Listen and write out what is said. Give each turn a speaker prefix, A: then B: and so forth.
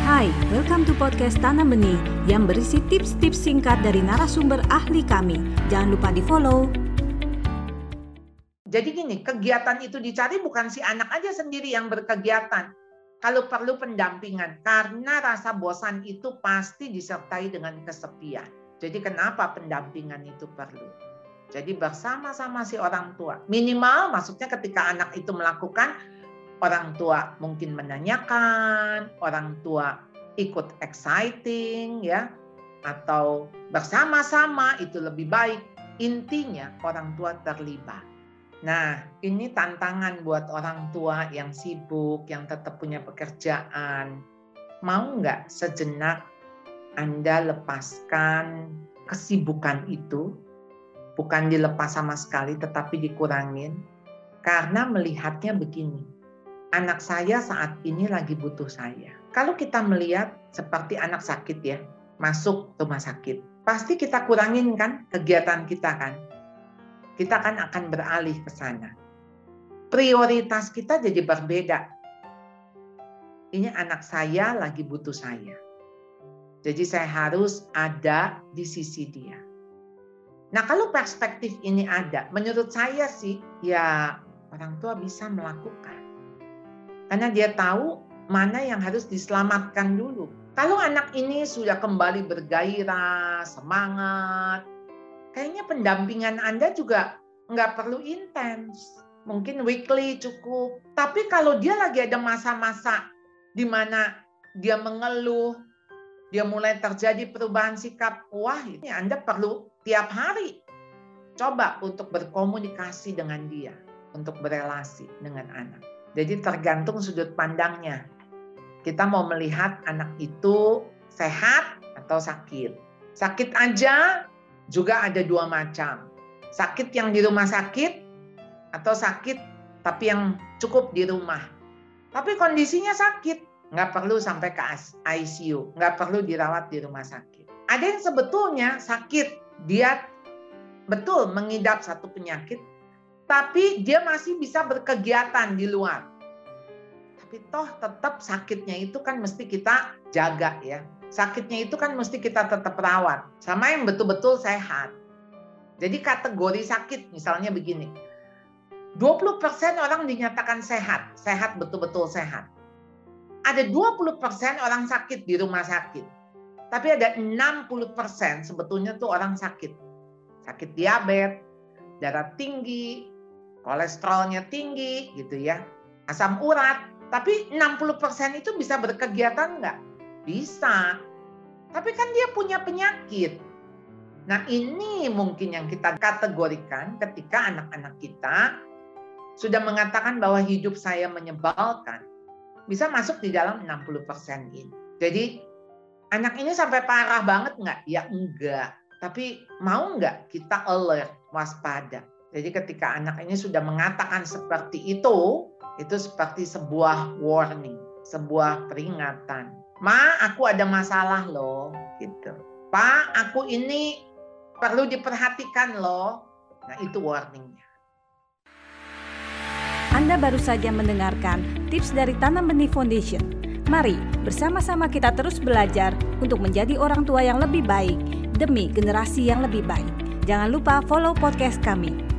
A: Hai, welcome to podcast Tanam Benih yang berisi tips-tips singkat dari narasumber ahli kami. Jangan lupa di-follow.
B: Jadi gini, kegiatan itu dicari bukan si anak aja sendiri yang berkegiatan. Kalau perlu pendampingan, karena rasa bosan itu pasti disertai dengan kesepian. Jadi kenapa pendampingan itu perlu? Jadi bersama-sama si orang tua. Minimal maksudnya ketika anak itu melakukan orang tua mungkin menanyakan, orang tua ikut exciting ya atau bersama-sama itu lebih baik. Intinya orang tua terlibat. Nah, ini tantangan buat orang tua yang sibuk, yang tetap punya pekerjaan. Mau nggak sejenak Anda lepaskan kesibukan itu? Bukan dilepas sama sekali, tetapi dikurangin. Karena melihatnya begini, anak saya saat ini lagi butuh saya. Kalau kita melihat seperti anak sakit ya, masuk rumah sakit, pasti kita kurangin kan kegiatan kita kan. Kita kan akan beralih ke sana. Prioritas kita jadi berbeda. Ini anak saya lagi butuh saya. Jadi saya harus ada di sisi dia. Nah kalau perspektif ini ada, menurut saya sih ya orang tua bisa melakukan karena dia tahu mana yang harus diselamatkan dulu. Kalau anak ini sudah kembali bergairah, semangat, kayaknya pendampingan Anda juga nggak perlu intens. Mungkin weekly cukup. Tapi kalau dia lagi ada masa-masa di mana dia mengeluh, dia mulai terjadi perubahan sikap, wah ini Anda perlu tiap hari coba untuk berkomunikasi dengan dia, untuk berelasi dengan anak. Jadi tergantung sudut pandangnya. Kita mau melihat anak itu sehat atau sakit. Sakit aja juga ada dua macam. Sakit yang di rumah sakit atau sakit tapi yang cukup di rumah. Tapi kondisinya sakit, nggak perlu sampai ke ICU, nggak perlu dirawat di rumah sakit. Ada yang sebetulnya sakit, dia betul mengidap satu penyakit, tapi dia masih bisa berkegiatan di luar. Tapi toh tetap sakitnya itu kan mesti kita jaga ya. Sakitnya itu kan mesti kita tetap rawat. Sama yang betul-betul sehat. Jadi kategori sakit misalnya begini. 20% orang dinyatakan sehat, sehat betul-betul sehat. Ada 20% orang sakit di rumah sakit. Tapi ada 60% sebetulnya tuh orang sakit. Sakit diabetes, darah tinggi, kolesterolnya tinggi gitu ya, asam urat. Tapi 60% itu bisa berkegiatan nggak? Bisa. Tapi kan dia punya penyakit. Nah ini mungkin yang kita kategorikan ketika anak-anak kita sudah mengatakan bahwa hidup saya menyebalkan. Bisa masuk di dalam 60% ini. Jadi anak ini sampai parah banget nggak? Ya enggak. Tapi mau nggak kita alert, waspada. Jadi ketika anak ini sudah mengatakan seperti itu, itu seperti sebuah warning, sebuah peringatan. Ma, aku ada masalah loh, gitu. Pak, aku ini perlu diperhatikan loh. Nah, itu warningnya.
A: Anda baru saja mendengarkan tips dari Tanam Benih Foundation. Mari bersama-sama kita terus belajar untuk menjadi orang tua yang lebih baik demi generasi yang lebih baik. Jangan lupa follow podcast kami